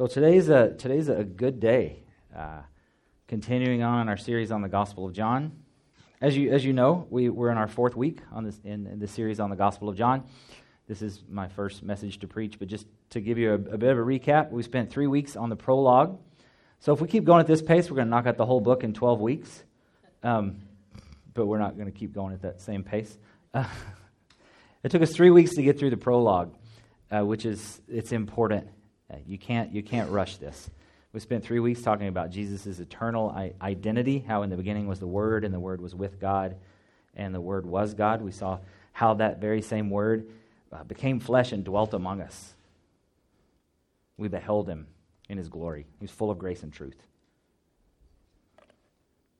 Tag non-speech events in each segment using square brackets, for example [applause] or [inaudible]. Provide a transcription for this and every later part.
So today's a, today's a good day. Uh, continuing on in our series on the Gospel of John. As you, as you know, we, we're in our fourth week on this, in, in this series on the Gospel of John. This is my first message to preach, but just to give you a, a bit of a recap, we spent three weeks on the prologue. So if we keep going at this pace, we're going to knock out the whole book in 12 weeks. Um, but we're not going to keep going at that same pace. Uh, [laughs] it took us three weeks to get through the prologue, uh, which is it's important. Uh, you can't you can't rush this. We spent three weeks talking about Jesus' eternal identity, how in the beginning was the Word, and the Word was with God, and the Word was God. We saw how that very same Word uh, became flesh and dwelt among us. We beheld him in his glory. He was full of grace and truth.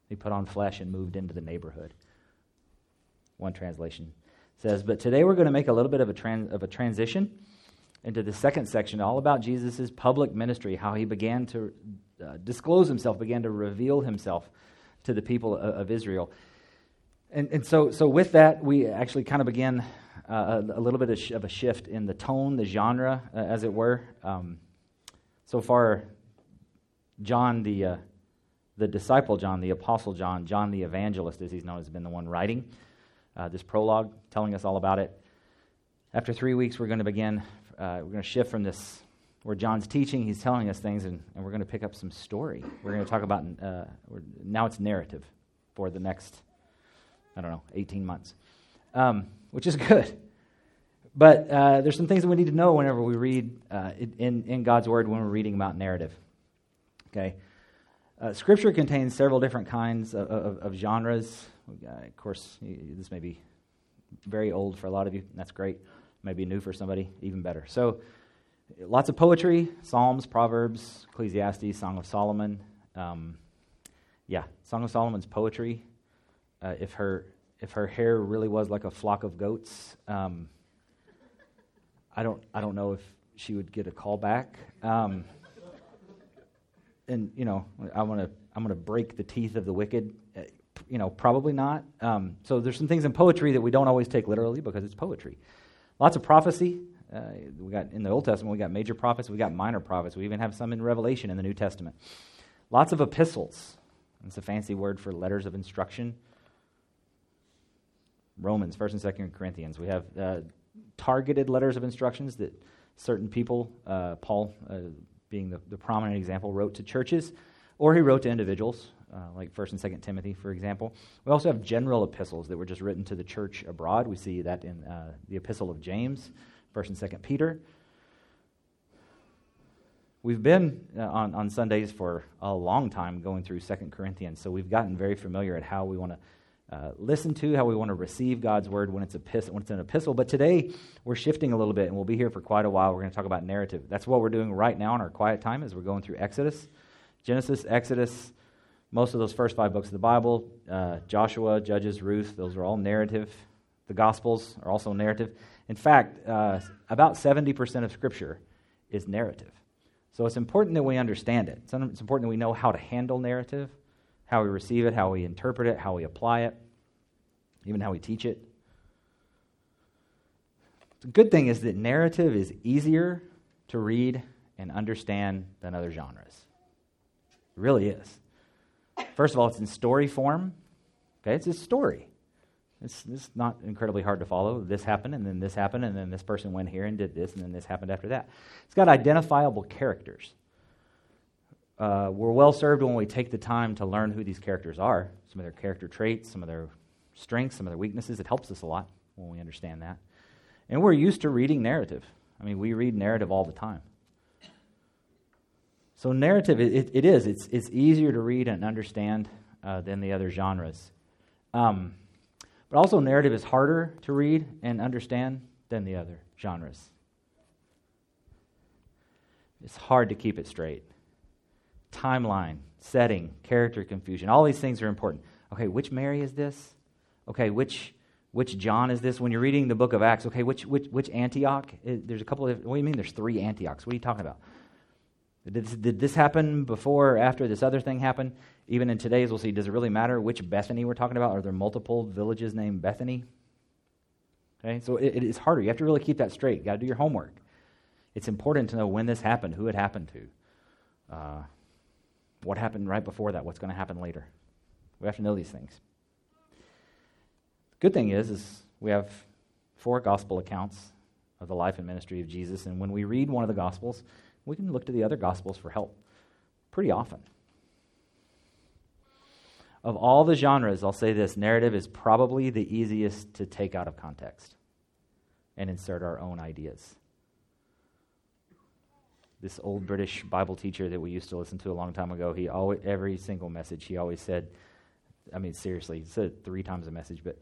He put on flesh and moved into the neighborhood. One translation says, But today we're going to make a little bit of a, trans- of a transition into the second section, all about Jesus' public ministry, how he began to uh, disclose himself, began to reveal himself to the people of, of Israel. And, and so, so, with that, we actually kind of began uh, a, a, little bit of, sh- of, a shift in the tone, the genre, uh, as it were. Um, so far, John, the, uh, the disciple John, the apostle John, John the evangelist, as he's known, has been the one writing uh, this prologue, telling us all about it. After three weeks, we're going to begin uh, we're going to shift from this where John's teaching, he's telling us things, and, and we're going to pick up some story. We're going to talk about, uh, now it's narrative for the next, I don't know, 18 months, um, which is [laughs] good. But uh, there's some things that we need to know whenever we read uh, in, in God's Word when we're reading about narrative. Okay? Uh, scripture contains several different kinds of, of, of genres. of course, this may be very old for a lot of you. That's great maybe new for somebody, even better. So, lots of poetry Psalms, Proverbs, Ecclesiastes, Song of Solomon. Um, yeah, Song of Solomon's poetry. Uh, if, her, if her hair really was like a flock of goats, um, I, don't, I don't know if she would get a call back. Um, and, you know, I want to I'm going to break the teeth of the wicked. Uh, you know, probably not. Um, so there's some things in poetry that we don't always take literally because it's poetry. Lots of prophecy. Uh, we got in the Old Testament, we got major prophets, we got minor prophets. We even have some in Revelation in the New Testament. Lots of epistles. It's a fancy word for letters of instruction. Romans, First and Second Corinthians. We have uh, targeted letters of instructions that certain people, uh, Paul uh, being the, the prominent example, wrote to churches, or he wrote to individuals uh, like First and Second Timothy, for example. We also have general epistles that were just written to the church abroad. We see that in uh, the Epistle of James, First and Second Peter. We've been uh, on, on Sundays for a long time going through Second Corinthians, so we've gotten very familiar at how we want to uh, listen to, how we want to receive God's word when it's, epistle, when it's an epistle. But today, we're shifting a little bit, and we'll be here for quite a while. We're going to talk about narrative. That's what we're doing right now in our quiet time as we're going through Exodus. Genesis, Exodus, most of those first five books of the Bible uh, Joshua, Judges, Ruth those are all narrative. The Gospels are also narrative. In fact, uh, about 70% of Scripture is narrative. So it's important that we understand it. It's important that we know how to handle narrative, how we receive it, how we interpret it, how we apply it, even how we teach it. The good thing is that narrative is easier to read and understand than other genres. It really is. First of all, it's in story form. Okay, it's a story. It's, it's not incredibly hard to follow. This happened, and then this happened, and then this person went here and did this, and then this happened after that. It's got identifiable characters. Uh, we're well served when we take the time to learn who these characters are, some of their character traits, some of their strengths, some of their weaknesses. It helps us a lot when we understand that. And we're used to reading narrative. I mean, we read narrative all the time. So, narrative, it, it is. It's, it's easier to read and understand uh, than the other genres. Um, but also, narrative is harder to read and understand than the other genres. It's hard to keep it straight. Timeline, setting, character confusion, all these things are important. Okay, which Mary is this? Okay, which which John is this? When you're reading the book of Acts, okay, which which, which Antioch? There's a couple of. What do you mean? There's three Antiochs. What are you talking about? Did this, did this happen before or after this other thing happened? Even in today's, we'll see, does it really matter which Bethany we're talking about? Are there multiple villages named Bethany? Okay, so it, it is harder. You have to really keep that straight. You got to do your homework. It's important to know when this happened, who it happened to. Uh, what happened right before that? What's going to happen later? We have to know these things. Good thing is, is we have four gospel accounts of the life and ministry of Jesus, and when we read one of the gospels, we can look to the other gospels for help pretty often. Of all the genres, I'll say this narrative is probably the easiest to take out of context and insert our own ideas. This old British Bible teacher that we used to listen to a long time ago, he always, every single message, he always said, I mean, seriously, he said it three times a message, but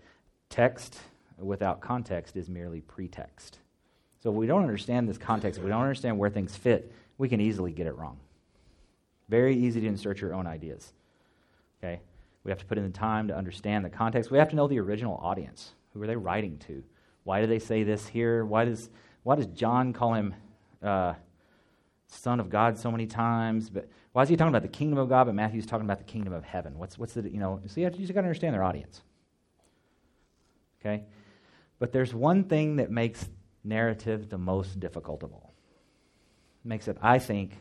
text without context is merely pretext. So if we don't understand this context, if we don't understand where things fit, we can easily get it wrong. Very easy to insert your own ideas. Okay? We have to put in the time to understand the context. We have to know the original audience. Who are they writing to? Why do they say this here? Why does, why does John call him uh, Son of God so many times? But why is he talking about the kingdom of God, but Matthew's talking about the kingdom of heaven? What's, what's the, you know, so you, have to, you just got to understand their audience. Okay? But there's one thing that makes narrative the most difficult of all. Makes it, I think,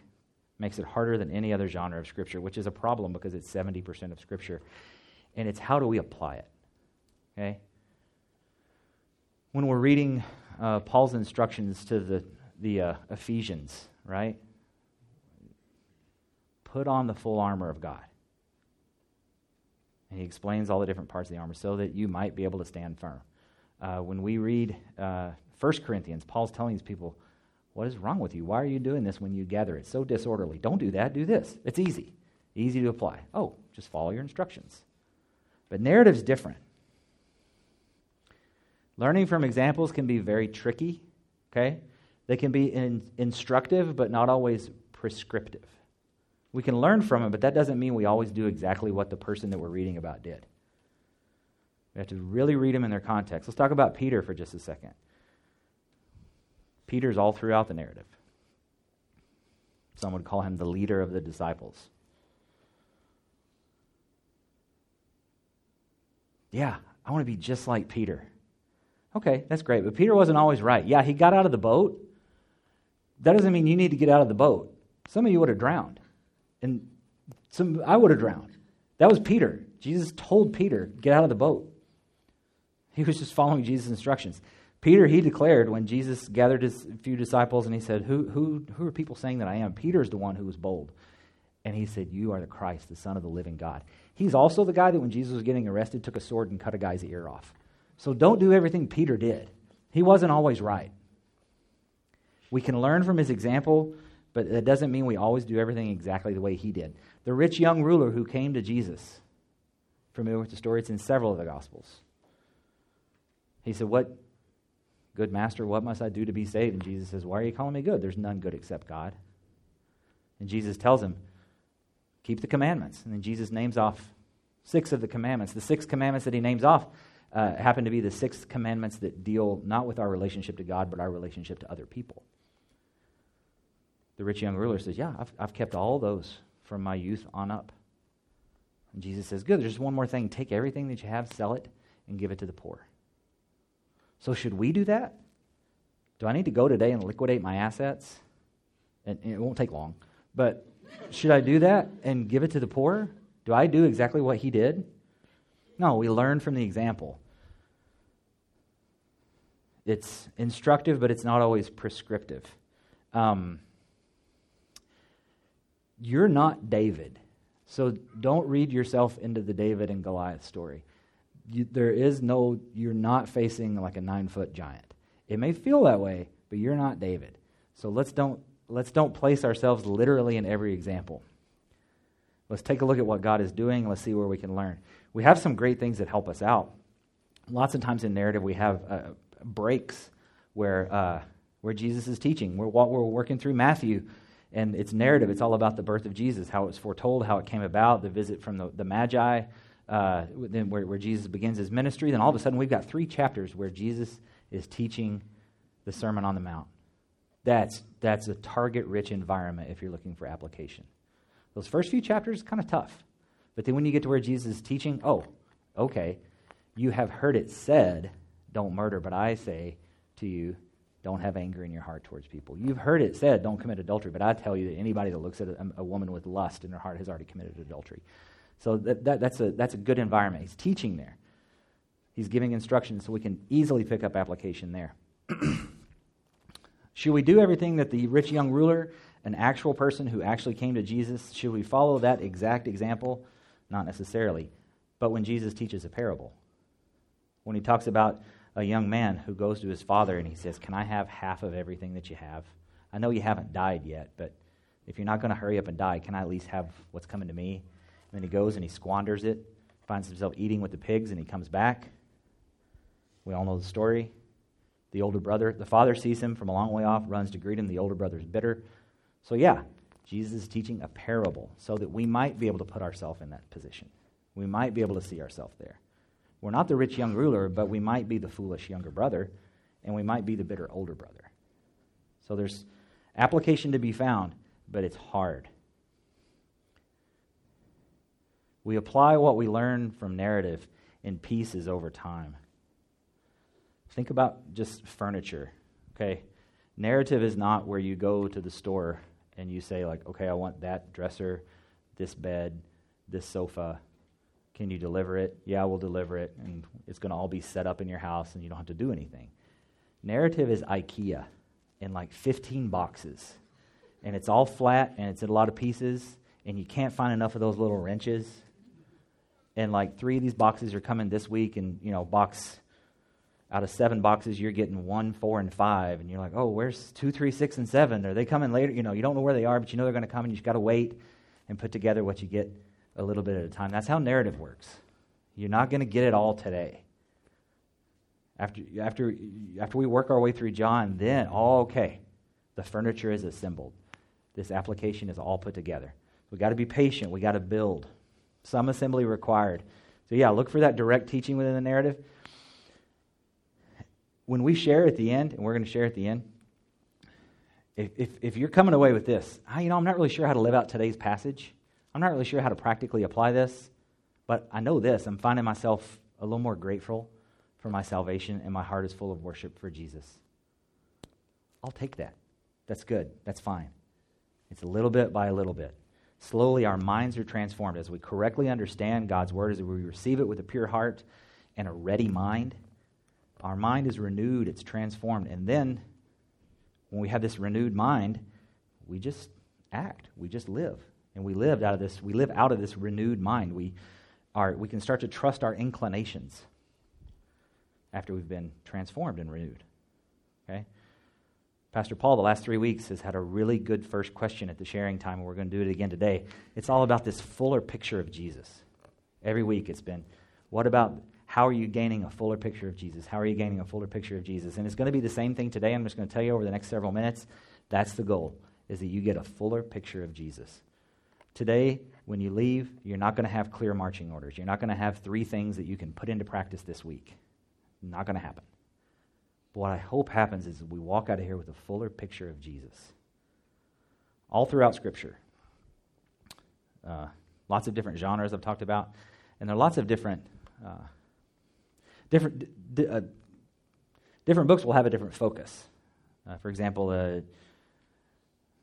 makes it harder than any other genre of Scripture, which is a problem because it's 70% of Scripture. And it's how do we apply it? Okay? When we're reading uh, Paul's instructions to the, the uh, Ephesians, right? Put on the full armor of God. And he explains all the different parts of the armor so that you might be able to stand firm. Uh, when we read uh, 1 Corinthians, Paul's telling these people, What is wrong with you? Why are you doing this when you gather? It's so disorderly. Don't do that. Do this. It's easy. Easy to apply. Oh, just follow your instructions. But narrative's different. Learning from examples can be very tricky, okay? They can be in, instructive, but not always prescriptive. We can learn from it, but that doesn't mean we always do exactly what the person that we're reading about did. We have to really read them in their context. Let's talk about Peter for just a second. Peter's all throughout the narrative. Some would call him the leader of the disciples. Yeah, I want to be just like Peter. Okay, that's great. But Peter wasn't always right. Yeah, he got out of the boat. That doesn't mean you need to get out of the boat. Some of you would have drowned. And some I would have drowned. That was Peter. Jesus told Peter, get out of the boat. He was just following Jesus' instructions. Peter, he declared when Jesus gathered his few disciples and he said, who, who, who are people saying that I am? Peter's the one who was bold. And he said, You are the Christ, the Son of the living God. He's also the guy that when Jesus was getting arrested took a sword and cut a guy's ear off. So don't do everything Peter did. He wasn't always right. We can learn from his example, but that doesn't mean we always do everything exactly the way he did. The rich young ruler who came to Jesus, familiar with the story, it's in several of the Gospels. He said, What, good master, what must I do to be saved? And Jesus says, Why are you calling me good? There's none good except God. And Jesus tells him, Keep the commandments. And then Jesus names off six of the commandments. The six commandments that he names off uh, happen to be the six commandments that deal not with our relationship to God, but our relationship to other people. The rich young ruler says, Yeah, I've, I've kept all those from my youth on up. And Jesus says, Good, there's just one more thing. Take everything that you have, sell it, and give it to the poor. So, should we do that? Do I need to go today and liquidate my assets? And, it won't take long. But should I do that and give it to the poor? Do I do exactly what he did? No, we learn from the example. It's instructive, but it's not always prescriptive. Um, you're not David, so don't read yourself into the David and Goliath story you, there is no, you're not facing like a nine foot giant. It may feel that way, but you're not David. So let's don't, let's don't place ourselves literally in every example. Let's take a look at what God is doing. Let's see where we can learn. We have some great things that help us out. Lots of times in narrative, we have uh, breaks where, uh, where Jesus is teaching. We're, we're working through Matthew, and it's narrative. It's all about the birth of Jesus, how it was foretold, how it came about, the visit from the, the Magi, uh, then where, where Jesus begins his ministry. Then all of a sudden, we've got three chapters where Jesus is teaching the Sermon on the Mount. That's, that's a target rich environment if you're looking for application. Those first few chapters, kind of tough. But then when you get to where Jesus is teaching, oh, okay, you have heard it said, don't murder, but I say to you, Don't have anger in your heart towards people. You've heard it said, don't commit adultery, but I tell you that anybody that looks at a, a woman with lust in their heart has already committed adultery. So that, that, that's, a, that's a good environment. He's teaching there, he's giving instructions so we can easily pick up application there. [clears throat] should we do everything that the rich young ruler, an actual person who actually came to Jesus, should we follow that exact example? Not necessarily. But when Jesus teaches a parable, when he talks about a young man who goes to his father and he says, Can I have half of everything that you have? I know you haven't died yet, but if you're not going to hurry up and die, can I at least have what's coming to me? Then he goes and he squanders it, finds himself eating with the pigs, and he comes back. We all know the story. The older brother, the father sees him from a long way off, runs to greet him. The older brother is bitter. So, yeah, Jesus is teaching a parable so that we might be able to put ourselves in that position. We might be able to see ourselves there. We're not the rich young ruler, but we might be the foolish younger brother, and we might be the bitter older brother. So there's application to be found, but it's hard. We apply what we learn from narrative in pieces over time. Think about just furniture, okay? Narrative is not where you go to the store and you say, like, okay, I want that dresser, this bed, this sofa, can you deliver it? Yeah, we'll deliver it. And it's going to all be set up in your house and you don't have to do anything. Narrative is IKEA in like 15 boxes. And it's all flat and it's in a lot of pieces. And you can't find enough of those little wrenches. And like three of these boxes are coming this week. And, you know, box out of seven boxes, you're getting one, four, and five. And you're like, oh, where's two, three, six, and seven? Are they coming later? You know, you don't know where they are, but you know they're going to come and you just got to wait and put together what you get a little bit at a time. That's how narrative works. You're not going to get it all today. After, after, after we work our way through John, then, oh, okay, the furniture is assembled. This application is all put together. We've got to be patient. We've got to build. Some assembly required. So, yeah, look for that direct teaching within the narrative. When we share at the end, and we're going to share at the end, if, if, if you're coming away with this, ah, you know, I'm not really sure how to live out today's passage, I'm not really sure how to practically apply this, but I know this. I'm finding myself a little more grateful for my salvation, and my heart is full of worship for Jesus. I'll take that. That's good. That's fine. It's a little bit by a little bit. Slowly, our minds are transformed as we correctly understand God's word, as we receive it with a pure heart and a ready mind. Our mind is renewed, it's transformed. And then, when we have this renewed mind, we just act, we just live and we live out of this we live out of this renewed mind we are we can start to trust our inclinations after we've been transformed and renewed okay pastor paul the last three weeks has had a really good first question at the sharing time and we're going to do it again today it's all about this fuller picture of jesus every week it's been what about how are you gaining a fuller picture of jesus how are you gaining a fuller picture of jesus and it's going to be the same thing today i'm just going to tell you over the next several minutes that's the goal is that you get a fuller picture of jesus Today, when you leave, you're not going to have clear marching orders. You're not going to have three things that you can put into practice this week. Not going to happen. What I hope happens is we walk out of here with a fuller picture of Jesus. All throughout Scripture. Uh, lots of different genres I've talked about, and there are lots of different. Uh, different, uh, different books will have a different focus. Uh, for example, uh,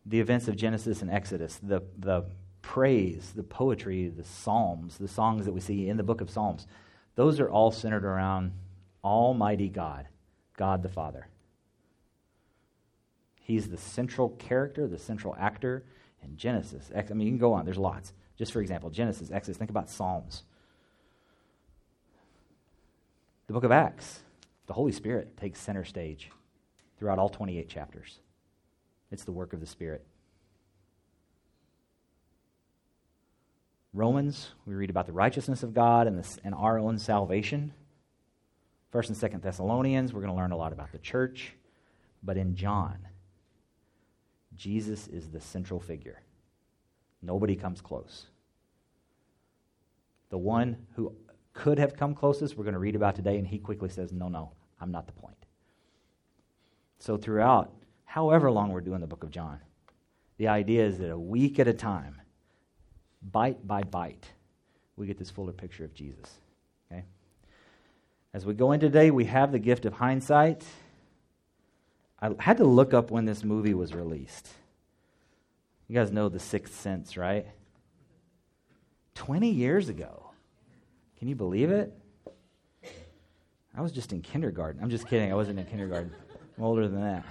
the events of Genesis and Exodus, the, the praise, the poetry, the psalms, the songs that we see in the book of Psalms, those are all centered around Almighty God, God the Father. He's the central character, the central actor in Genesis. I mean, you can go on, there's lots. Just for example, Genesis, Exodus, think about Psalms. The book of Acts, the Holy Spirit takes center stage throughout all 28 chapters. It's the work of the Spirit. Romans, we read about the righteousness of God and, and our own salvation. First and Second Thessalonians, we're going to learn a lot about the church. But in John, Jesus is the central figure. Nobody comes close. The one who could have come closest, we're going to read about today, and he quickly says, No, no, I'm not the point. So, throughout, however long we're doing the book of John, the idea is that a week at a time, bite by bite, we get this fuller picture of Jesus. As we go in today, we have the gift of hindsight. I had to look up when this movie was released. You guys know The Sixth Sense, right? 20 years ago. Can you believe it? I was just in kindergarten. I'm just kidding. I wasn't in kindergarten. I'm older than that.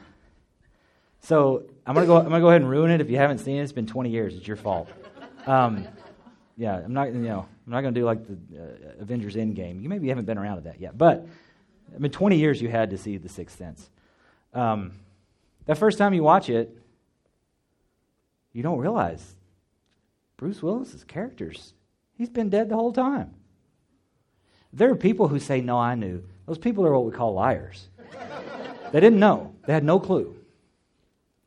So I'm gonna go. I'm gonna go ahead and ruin it. If you haven't seen it, it's been 20 years. It's your fault. Um, yeah, I'm not. You know, I'm not gonna do like the uh, Avengers Endgame. You maybe haven't been around to that yet, but I mean, 20 years you had to see The Sixth Sense. Um, that first time you watch it, you don't realize Bruce Willis's characters. He's been dead the whole time. There are people who say, "No, I knew." Those people are what we call liars. they didn't know. They had no clue.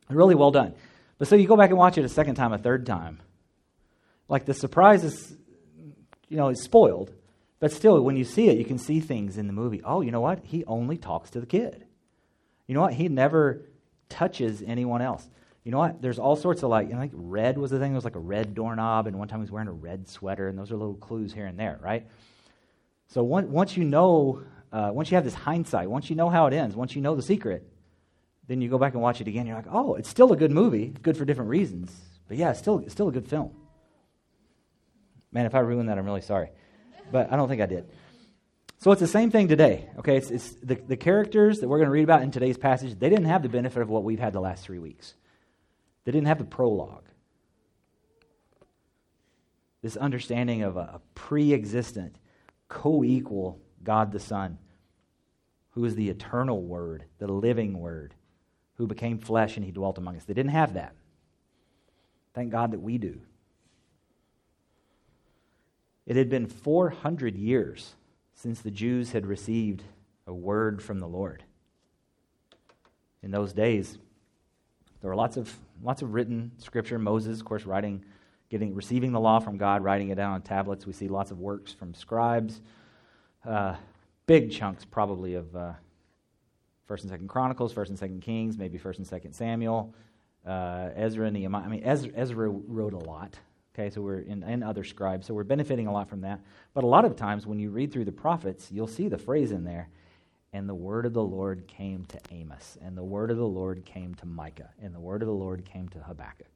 Really well done. But so you go back and watch it a second time, a third time. Like the surprise is, you know, it's spoiled. But still, when you see it, you can see things in the movie. Oh, you know what? He only talks to the kid. You know what? He never touches anyone else. You know what? There's all sorts of like, you know, like red was the thing. There was like a red doorknob, and one time he was wearing a red sweater, and those are little clues here and there, right? So once you know, uh, once you have this hindsight, once you know how it ends, once you know the secret, then you go back and watch it again. You're like, oh, it's still a good movie, good for different reasons, but yeah, it's still, it's still a good film. Man, if I ruined that, I'm really sorry, but I don't think I did. So it's the same thing today. Okay, it's, it's the, the characters that we're going to read about in today's passage. They didn't have the benefit of what we've had the last three weeks. They didn't have the prologue. This understanding of a, a pre-existent, co-equal God the Son, who is the eternal Word, the living Word, who became flesh and he dwelt among us. They didn't have that. Thank God that we do. It had been 400 years since the Jews had received a word from the Lord. In those days, there were lots of, lots of written scripture. Moses, of course, writing, getting, receiving the law from God, writing it down on tablets. We see lots of works from scribes. Uh, big chunks, probably, of uh, First and Second Chronicles, First and Second Kings, maybe First and Second Samuel, uh, Ezra, Nehemiah. I mean, Ezra, Ezra wrote a lot. Okay, so we're in, and other scribes, so we're benefiting a lot from that. But a lot of times when you read through the prophets, you'll see the phrase in there, and the word of the Lord came to Amos, and the word of the Lord came to Micah, and the word of the Lord came to Habakkuk.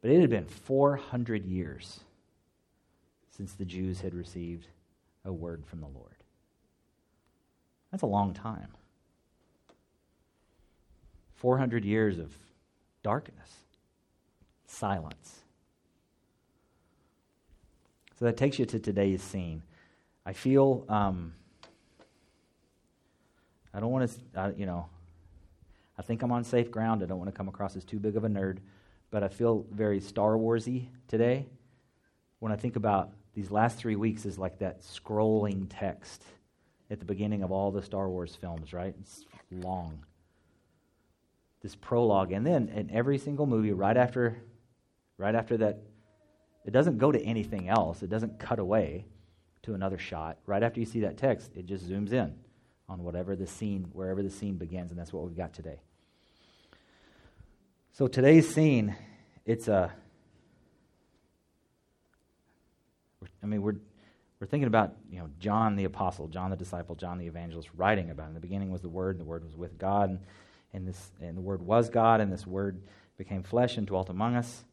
But it had been 400 years since the Jews had received a word from the Lord. That's a long time. 400 years of darkness, silence. So that takes you to today's scene. I feel, um, I don't want to, uh, you know, I think I'm on safe ground. I don't want to come across as too big of a nerd, but I feel very Star Warsy today when I think about these last three weeks is like that scrolling text at the beginning of all the Star Wars films, right? It's long. This prologue, and then in every single movie, right after, right after that it doesn't go to anything else, it doesn't cut away to another shot. Right after you see that text, it just zooms in on whatever the scene, wherever the scene begins, and that's what we've got today. So today's scene, it's a. I mean, we're we're thinking about you know John the apostle, John the disciple, John the evangelist, writing about. It. In the beginning was the Word, and the Word was with God, and, and this and the Word was God, and this Word became flesh and dwelt among us.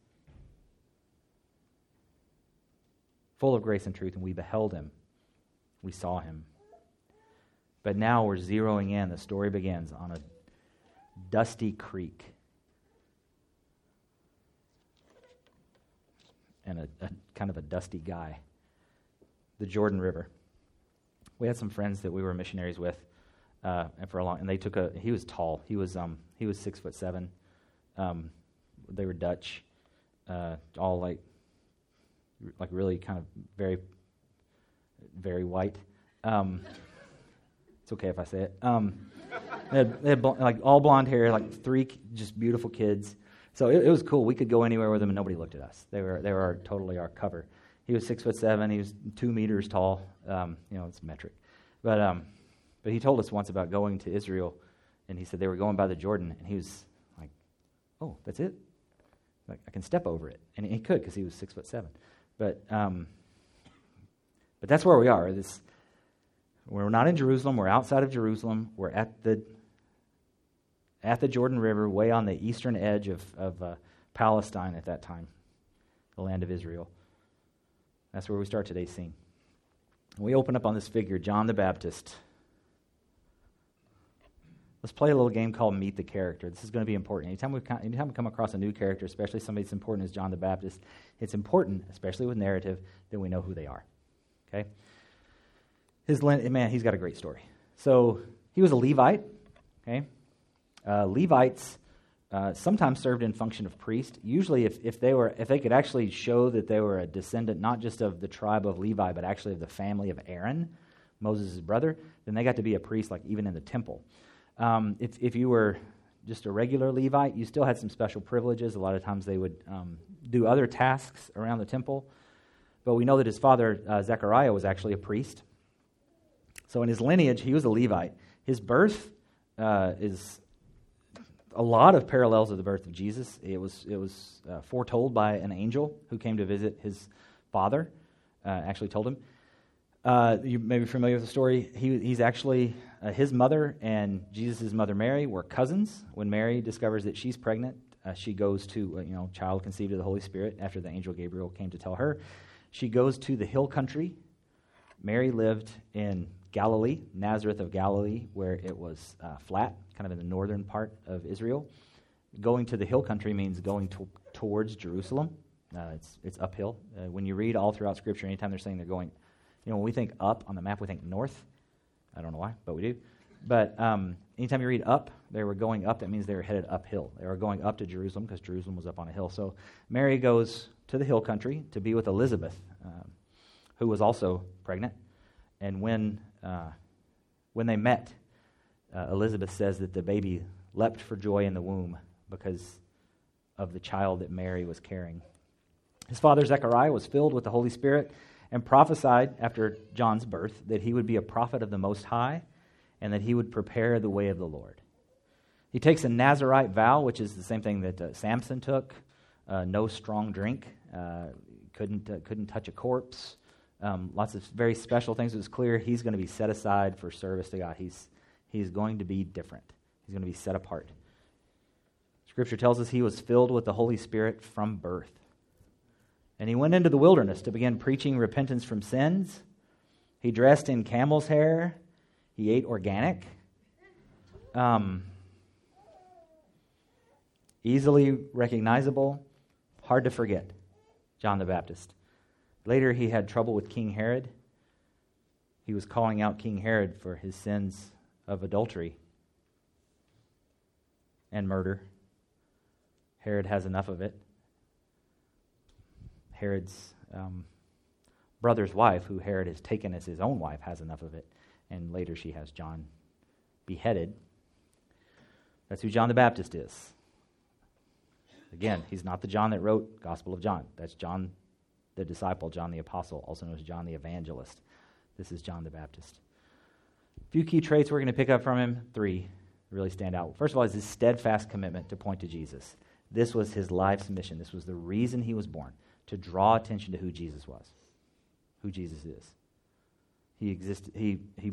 Full of grace and truth, and we beheld him. We saw him. But now we're zeroing in. The story begins on a dusty creek. And a, a kind of a dusty guy. The Jordan River. We had some friends that we were missionaries with, uh, and for a long, and they took a. He was tall. He was um, he was six foot seven. Um, they were Dutch, uh, all like like really kind of very, very white. Um, it's okay if I say it. Um, they had, they had bl- like all blonde hair, like three just beautiful kids. So it, it, was cool. We could go anywhere with them, and nobody looked at us. They were they were our, totally our cover. He was six foot seven. He was two meters tall. Um, you know, it's metric. But um, but he told us once about going to Israel, and he said they were going by the Jordan, and he was like, "Oh, that's it. Like I can step over it," and he could because he was six foot seven. But, um, but that's where we are. This, we're not in Jerusalem. We're outside of Jerusalem. We're at the at the Jordan River, way on the eastern edge of, of uh, Palestine at that time, the land of Israel. That's where we start today's scene. We open up on this figure, John the Baptist. Let's play a little game called Meet the Character. This is going to be important. Anytime we, anytime we come across a new character, especially somebody as important as John the Baptist, it's important, especially with narrative, that we know who they are. Okay? His, man, he's got a great story. So he was a Levite. Okay? Uh, Levites uh, sometimes served in function of priest. Usually, if, if, they were, if they could actually show that they were a descendant not just of the tribe of Levi, but actually of the family of Aaron, Moses' brother, then they got to be a priest, like even in the temple. Um, if, if you were just a regular Levite, you still had some special privileges. A lot of times they would um, do other tasks around the temple. But we know that his father, uh, Zechariah, was actually a priest. So in his lineage, he was a Levite. His birth uh, is a lot of parallels of the birth of Jesus. It was, it was uh, foretold by an angel who came to visit his father, uh, actually told him. Uh, you may be familiar with the story. He, he's actually, uh, his mother and Jesus' mother Mary were cousins. When Mary discovers that she's pregnant, uh, she goes to, uh, you know, child conceived of the Holy Spirit after the angel Gabriel came to tell her. She goes to the hill country. Mary lived in Galilee, Nazareth of Galilee, where it was uh, flat, kind of in the northern part of Israel. Going to the hill country means going to, towards Jerusalem. Uh, it's, it's uphill. when you read all throughout Scripture, anytime they're saying they're going you know, when we think up on the map, we think north. I don't know why, but we do. But um, anytime you read up, they were going up. That means they were headed uphill. They were going up to Jerusalem because Jerusalem was up on a hill. So Mary goes to the hill country to be with Elizabeth, um, who was also pregnant. And when uh, when they met, uh, Elizabeth says that the baby leapt for joy in the womb because of the child that Mary was carrying. His father Zechariah was filled with the Holy Spirit and prophesied after John's birth that he would be a prophet of the Most High and that he would prepare the way of the Lord. He takes a Nazarite vow, which is the same thing that uh, Samson took uh, no strong drink, uh, couldn't, uh, couldn't touch a corpse, um, lots of very special things. It was clear he's going to be set aside for service to God. He's, he's going to be different, he's going to be set apart. Scripture tells us he was filled with the Holy Spirit from birth. And he went into the wilderness to begin preaching repentance from sins. He dressed in camel's hair. He ate organic. Um, easily recognizable, hard to forget. John the Baptist. Later, he had trouble with King Herod. He was calling out King Herod for his sins of adultery and murder. Herod has enough of it. Herod's um, brother's wife, who Herod has taken as his own wife, has enough of it. And later she has John beheaded. That's who John the Baptist is. Again, he's not the John that wrote Gospel of John. That's John the disciple, John the apostle, also known as John the evangelist. This is John the Baptist. A few key traits we're going to pick up from him. Three really stand out. First of all, is his steadfast commitment to point to Jesus. This was his life's mission. This was the reason he was born to draw attention to who Jesus was, who Jesus is. He existed, he, he,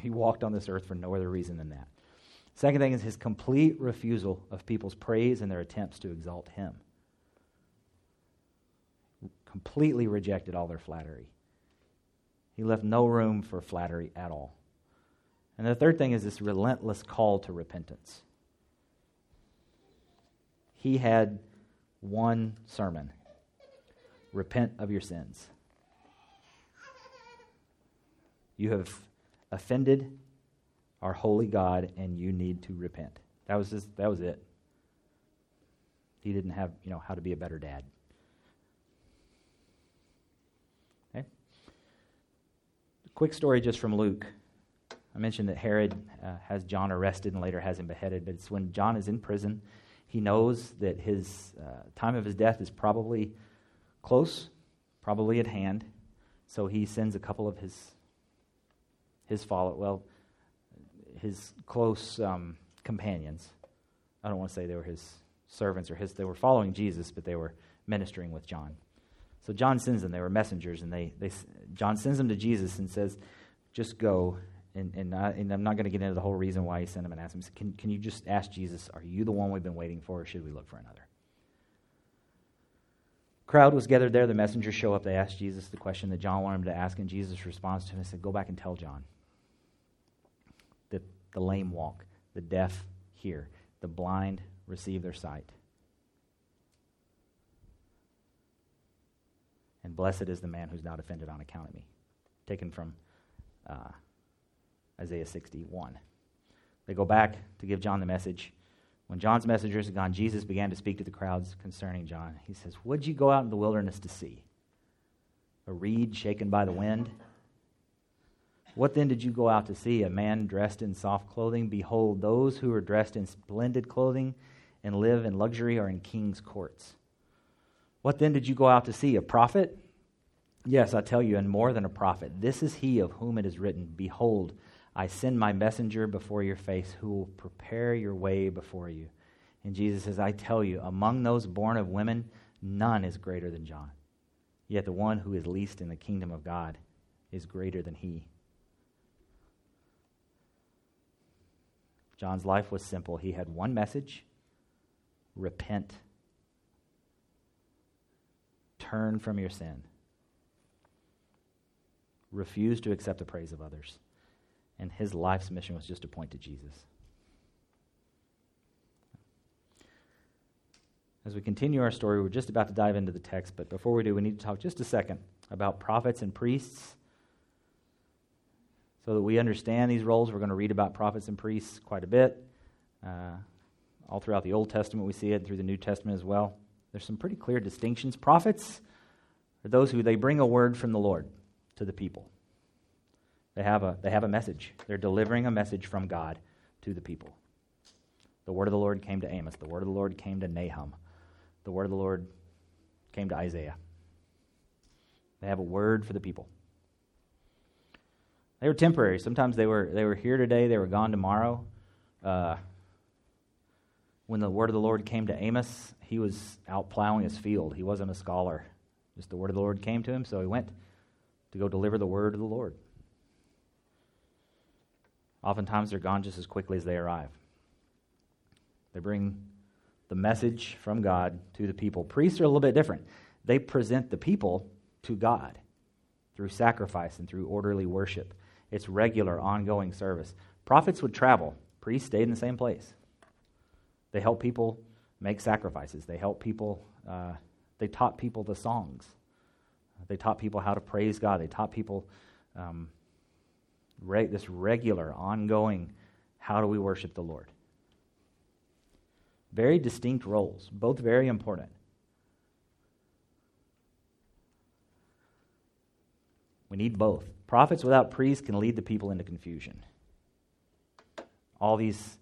he walked on this earth for no other reason than that. Second thing is his complete refusal of people's praise and their attempts to exalt him. Completely rejected all their flattery. He left no room for flattery at all. And the third thing is this relentless call to repentance. He had one sermon repent of your sins. You have offended our holy God and you need to repent. That was just, that was it. He didn't have, you know, how to be a better dad. Okay? Quick story just from Luke. I mentioned that Herod uh, has John arrested and later has him beheaded, but it's when John is in prison. He knows that his uh, time of his death is probably close, probably at hand. So he sends a couple of his his follow well, his close um, companions. I don't want to say they were his servants or his. They were following Jesus, but they were ministering with John. So John sends them. They were messengers, and they, they John sends them to Jesus and says, "Just go and, and, I, I'm not going to get into the whole reason why he sent him and asked him. Can, can you just ask Jesus, are you the one we've been waiting for, or should we look for another? Crowd was gathered there. The messengers show up. They ask Jesus the question that John wanted him to ask, and Jesus responds to him and said, Go back and tell John that the lame walk, the deaf hear, the blind receive their sight. And blessed is the man who's not offended on account of me. Taken from uh, Isaiah 61. They go back to give John the message. When John's messengers had gone, Jesus began to speak to the crowds concerning John. He says, What'd you go out in the wilderness to see? A reed shaken by the wind? What then did you go out to see? A man dressed in soft clothing? Behold, those who are dressed in splendid clothing and live in luxury are in king's courts. What then did you go out to see? A prophet? Yes, I tell you, and more than a prophet. This is he of whom it is written Behold, I send my messenger before your face who will prepare your way before you. And Jesus says, I tell you, among those born of women, none is greater than John. Yet the one who is least in the kingdom of God is greater than he. John's life was simple. He had one message repent, turn from your sin, refuse to accept the praise of others and his life's mission was just to point to Jesus. As we continue our story, we're just about to dive into the text, but before we do, we need to talk just a second about prophets and priests. So that we understand these roles, we're going to read about prophets and priests quite a bit. Uh, all throughout the Old Testament, we see it, through the New Testament as well. There's some pretty clear distinctions. Prophets are those who they bring a word from the Lord to the people. They have a, they have a message. They're delivering a message from God to the people. The word of the Lord came to Amos. The word of the Lord came to Nahum. The word of the Lord came to Isaiah. They have a word for the people. They were temporary. Sometimes they were, they were here today, they were gone tomorrow. Uh, when the word of the Lord came to Amos, he was out plowing his field. He wasn't a scholar. Just the word of the Lord came to him, so he went to go deliver the word of the Lord. Oftentimes they're gone just as quickly as they arrive. They bring the message from God to the people. Priests are a little bit different. They present the people to God through sacrifice and through orderly worship. It's regular, ongoing service. Prophets would travel, priests stayed in the same place. They help people make sacrifices, they help people, uh, they taught people the songs, they taught people how to praise God, they taught people um, re- this regular, ongoing, how do we worship the Lord? Very distinct roles, both very important. We need both. Prophets without priests can lead the people into confusion. All these,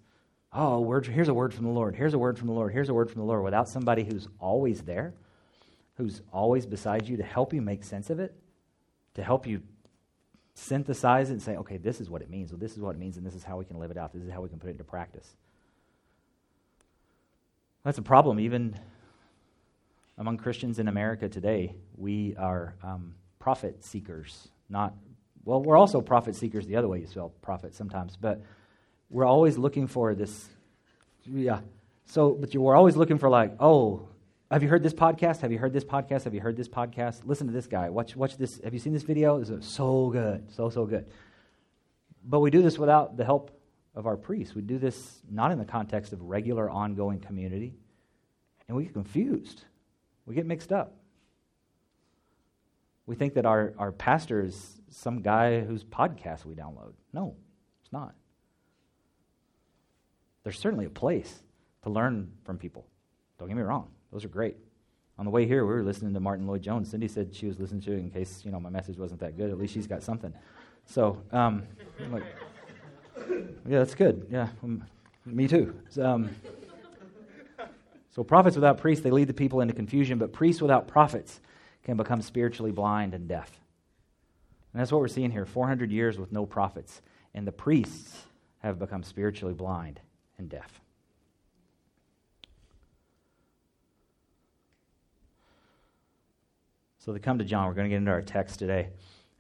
oh, word, here's a word from the Lord, here's a word from the Lord, here's a word from the Lord, without somebody who's always there, who's always beside you to help you make sense of it, to help you synthesize it and say, okay, this is what it means. Well, this is what it means, and this is how we can live it out. This is how we can put it into practice. That's a problem, even among Christians in America today. We are um, profit seekers, not, well, we're also profit seekers the other way you spell profit sometimes, but we're always looking for this, yeah. So, but you, we're always looking for, like, oh, have you heard this podcast? Have you heard this podcast? Have you heard this podcast? Listen to this guy. Watch, watch this. Have you seen this video? Is so good. So, so good. But we do this without the help of our priests. We do this not in the context of regular, ongoing community. And we get confused. We get mixed up. We think that our, our pastor is some guy whose podcast we download. No, it's not. There's certainly a place to learn from people. Don't get me wrong. Those are great. On the way here, we were listening to Martyn Lloyd-Jones. Cindy said she was listening to it in case you know my message wasn't that good. At least she's got something. So, um, like, yeah, that's good. Yeah, um, me too. Um, so, prophets without priests, they lead the people into confusion, but priests without prophets can become spiritually blind and deaf. And that's what we're seeing here 400 years with no prophets. And the priests have become spiritually blind and deaf. So they come to John. We're going to get into our text today.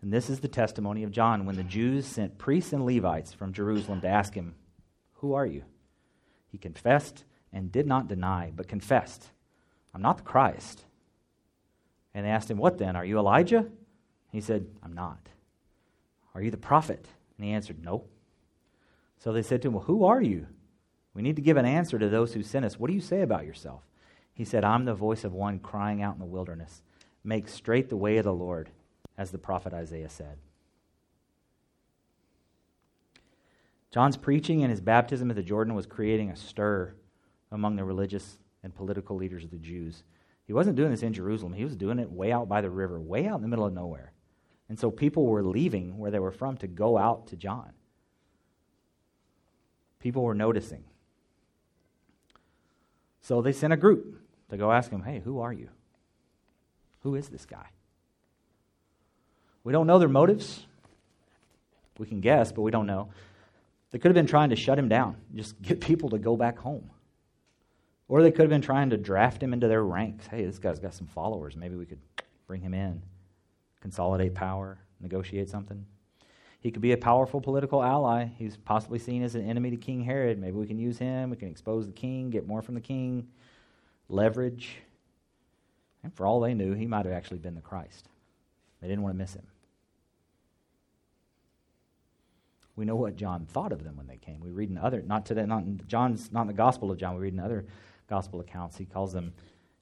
And this is the testimony of John when the Jews sent priests and Levites from Jerusalem to ask him, Who are you? He confessed and did not deny, but confessed, I'm not the Christ. And they asked him, What then? Are you Elijah? He said, I'm not. Are you the prophet? And he answered, No. So they said to him, Well, who are you? We need to give an answer to those who sent us. What do you say about yourself? He said, I'm the voice of one crying out in the wilderness. Make straight the way of the Lord, as the prophet Isaiah said. John's preaching and his baptism at the Jordan was creating a stir among the religious and political leaders of the Jews. He wasn't doing this in Jerusalem, he was doing it way out by the river, way out in the middle of nowhere. And so people were leaving where they were from to go out to John. People were noticing. So they sent a group to go ask him, hey, who are you? Who is this guy? We don't know their motives. We can guess, but we don't know. They could have been trying to shut him down, just [laughs] get people to go back home. Or they could have been trying to draft him into their ranks. Hey, this guy's got some followers. Maybe we could bring him in, consolidate power, negotiate something. He could be a powerful political ally. He's possibly seen as an enemy to King Herod. Maybe we can use him. We can expose the king, get more from the king, leverage. And for all they knew, he might have actually been the Christ. They didn't want to miss him. We know what John thought of them when they came. We read in other, not today, not in John's, not in the Gospel of John. We read in other Gospel accounts. He calls them,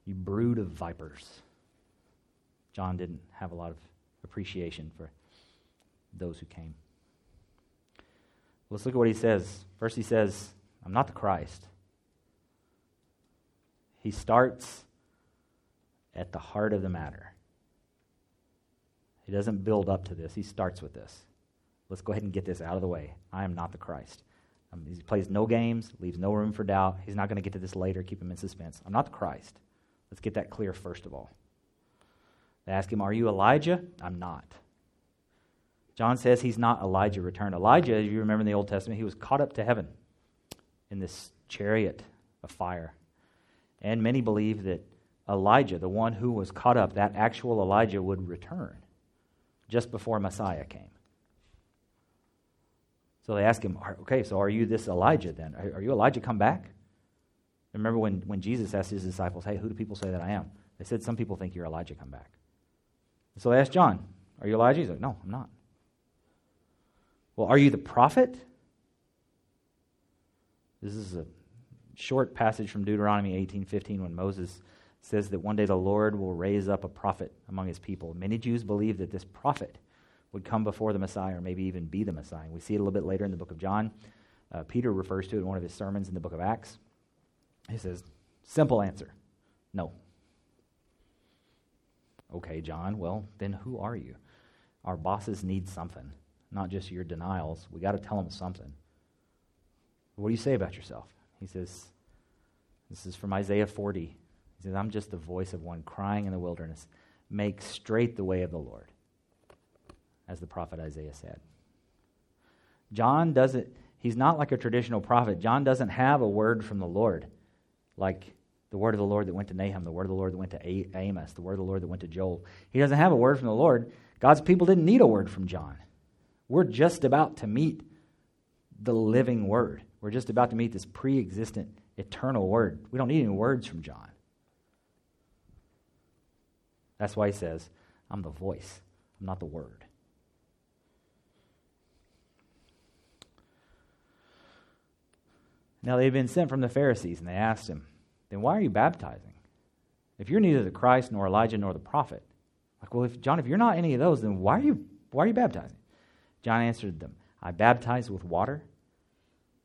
"You brood of vipers." John didn't have a lot of appreciation for those who came. Let's look at what he says. First, he says, I'm not the Christ. He starts at the heart of the matter. He doesn't build up to this, he starts with this. Let's go ahead and get this out of the way. I am not the Christ. Um, he plays no games, leaves no room for doubt. He's not going to get to this later, keep him in suspense. I'm not the Christ. Let's get that clear first of all. They ask him, Are you Elijah? I'm not. John says he's not Elijah returned. Elijah, as you remember in the Old Testament, he was caught up to heaven in this chariot of fire. And many believe that Elijah, the one who was caught up, that actual Elijah would return just before Messiah came. So they ask him, okay, so are you this Elijah then? Are, you Elijah come back? Remember when, when Jesus asked his disciples, hey, who do people say that I am? They said, some people think you're Elijah come back. So they asked John, are you Elijah? He's like, no, I'm not. Well, are you the prophet? This is a short passage from Deuteronomy 18:15 when Moses says that one day the Lord will raise up a prophet among his people. Many Jews believe that this prophet would come before the Messiah or maybe even be the Messiah. We see it a little bit later in the book of John. Uh, Peter refers to it in one of his sermons in the book of Acts. He says, Simple answer no. Okay, John, well, then who are you? Our bosses need something not just your denials. We got to tell them something. What do you say about yourself? He says, This is from Isaiah 40. He says, I'm just the voice of one crying in the wilderness. Make straight the way of the Lord, as the prophet Isaiah said. John doesn't, he's not like a traditional prophet. John doesn't have a word from the Lord, like the word of the Lord that went to Nahum, the word of the Lord that went to Amos, the word of the Lord that went to Joel. He doesn't have a word from the Lord. God's people didn't need a word from John. We're just about to meet the living word. We're just about to meet this pre existent, eternal word. We don't need any words from John. That's why he says, I'm the voice, I'm not the word. Now they've been sent from the Pharisees, and they asked him, Then why are you baptizing? If you're neither the Christ, nor Elijah, nor the prophet. Like, well, if John, if you're not any of those, then why are you why are you baptizing? John answered them, I baptize with water,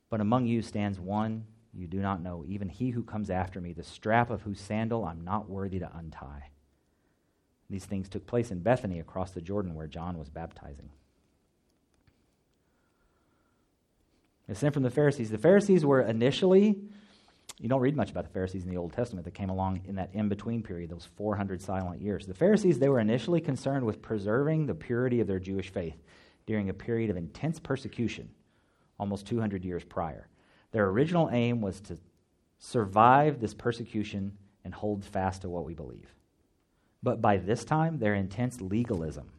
but among you stands one you do not know, even he who comes after me, the strap of whose sandal I'm not worthy to untie. These things took place in Bethany across the Jordan where John was baptizing. It's sent from the Pharisees. The Pharisees were initially, you don't read much about the Pharisees in the Old Testament that came along in that in between period, those 400 silent years. The Pharisees, they were initially concerned with preserving the purity of their Jewish faith during a period of intense persecution almost 200 years prior. Their original aim was to survive this persecution and hold fast to what we believe. But by this time, their intense legalism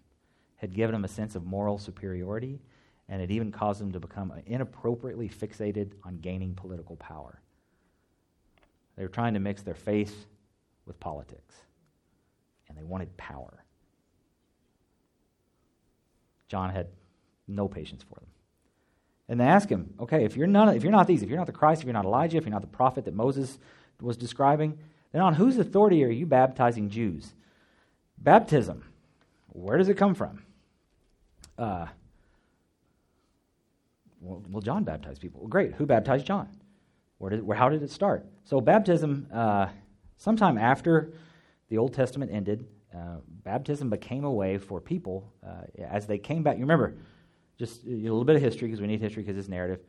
had given them a sense of moral superiority, and it even caused them to become inappropriately fixated on gaining political power. They were trying to mix their faith with politics, and they wanted power. John had no patience for them. And they ask him, okay, if you're, none, if you're not these, if you're not the Christ, if you're not Elijah, if you're not the prophet that Moses was describing, then on whose authority are you baptizing Jews? Baptism, where does it come from? Uh, well, well, John baptized people. Well, great. Who baptized John? Where did, where, how did it start? So, baptism, uh, sometime after the Old Testament ended, uh, baptism became a way for people uh, as they came back. You remember, just a little bit of history because we need history because it's narrative.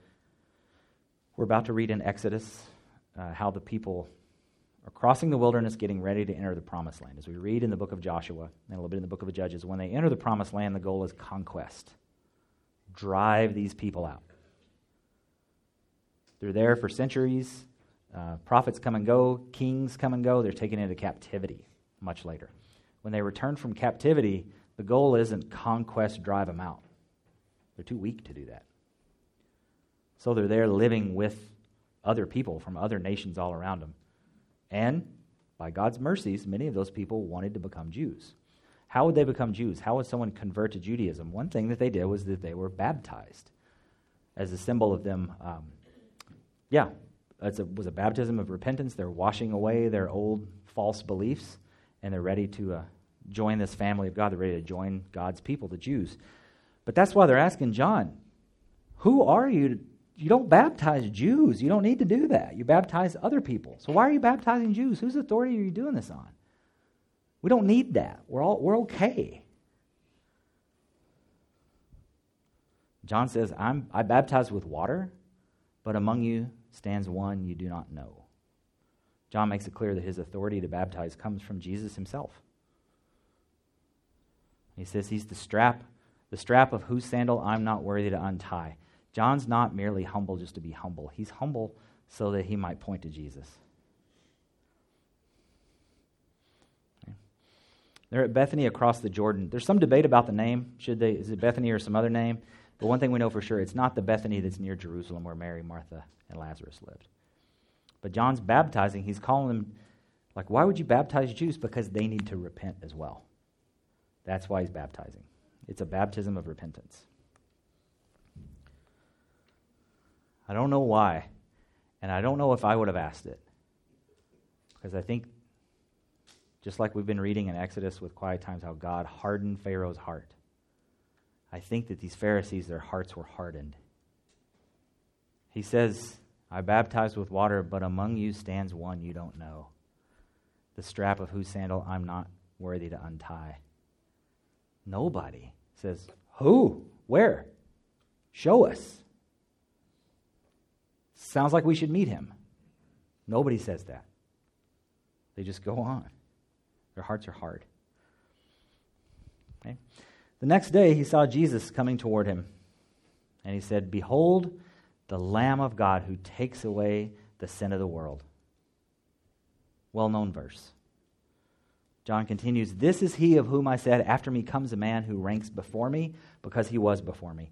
We're about to read in Exodus uh, how the people are crossing the wilderness, getting ready to enter the promised land. As we read in the book of Joshua and a little bit in the book of Judges, when they enter the promised land, the goal is conquest. Drive these people out. They're there for centuries. Uh, prophets come and go, kings come and go. They're taken into captivity much later. When they return from captivity, the goal isn't conquest, drive them out. They're too weak to do that. So they're there living with other people from other nations all around them. And by God's mercies, many of those people wanted to become Jews. How would they become Jews? How would someone convert to Judaism? One thing that they did was that they were baptized as a symbol of them. Um, yeah, it was a baptism of repentance. They're washing away their old false beliefs, and they're ready to uh, join this family of God. They're ready to join God's people, the Jews. But that's why they're asking John, Who are you? You don't baptize Jews. You don't need to do that. You baptize other people. So why are you baptizing Jews? Whose authority are you doing this on? We don't need that. We're, all, we're okay. John says, I'm, I baptize with water, but among you stands one you do not know. John makes it clear that his authority to baptize comes from Jesus himself. He says he's the strap the strap of whose sandal I'm not worthy to untie. John's not merely humble just to be humble, he's humble so that he might point to Jesus. They're at Bethany across the Jordan. There's some debate about the name. Should they is it Bethany or some other name? But one thing we know for sure, it's not the Bethany that's near Jerusalem where Mary, Martha, and Lazarus lived. But John's baptizing, he's calling them like why would you baptize Jews? Because they need to repent as well. That's why he's baptizing. It's a baptism of repentance. I don't know why, and I don't know if I would have asked it. Because I think, just like we've been reading in Exodus with quiet times, how God hardened Pharaoh's heart. I think that these Pharisees, their hearts were hardened. He says, I baptize with water, but among you stands one you don't know, the strap of whose sandal I'm not worthy to untie. Nobody says, Who? Where? Show us. Sounds like we should meet him. Nobody says that. They just go on. Their hearts are hard. Okay? The next day, he saw Jesus coming toward him, and he said, Behold, the Lamb of God who takes away the sin of the world. Well known verse. John continues, This is he of whom I said, After me comes a man who ranks before me, because he was before me.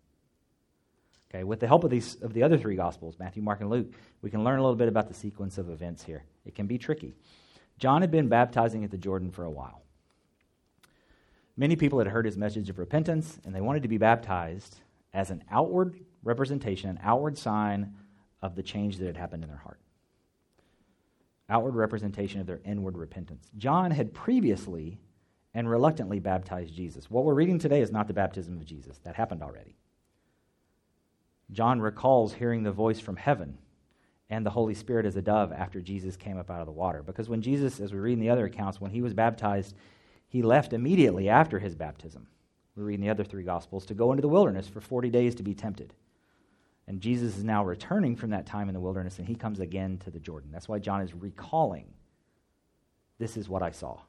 Okay, with the help of these of the other three gospels, Matthew, Mark, and Luke, we can learn a little bit about the sequence of events here. It can be tricky. John had been baptizing at the Jordan for a while. Many people had heard his message of repentance, and they wanted to be baptized as an outward representation, an outward sign of the change that had happened in their heart. Outward representation of their inward repentance. John had previously and reluctantly baptized Jesus. What we're reading today is not the baptism of Jesus, that happened already. John recalls hearing the voice from heaven and the Holy Spirit as a dove after Jesus came up out of the water. Because when Jesus, as we read in the other accounts, when he was baptized, he left immediately after his baptism. We read in the other three Gospels to go into the wilderness for 40 days to be tempted. And Jesus is now returning from that time in the wilderness, and he comes again to the Jordan. That's why John is recalling this is what I saw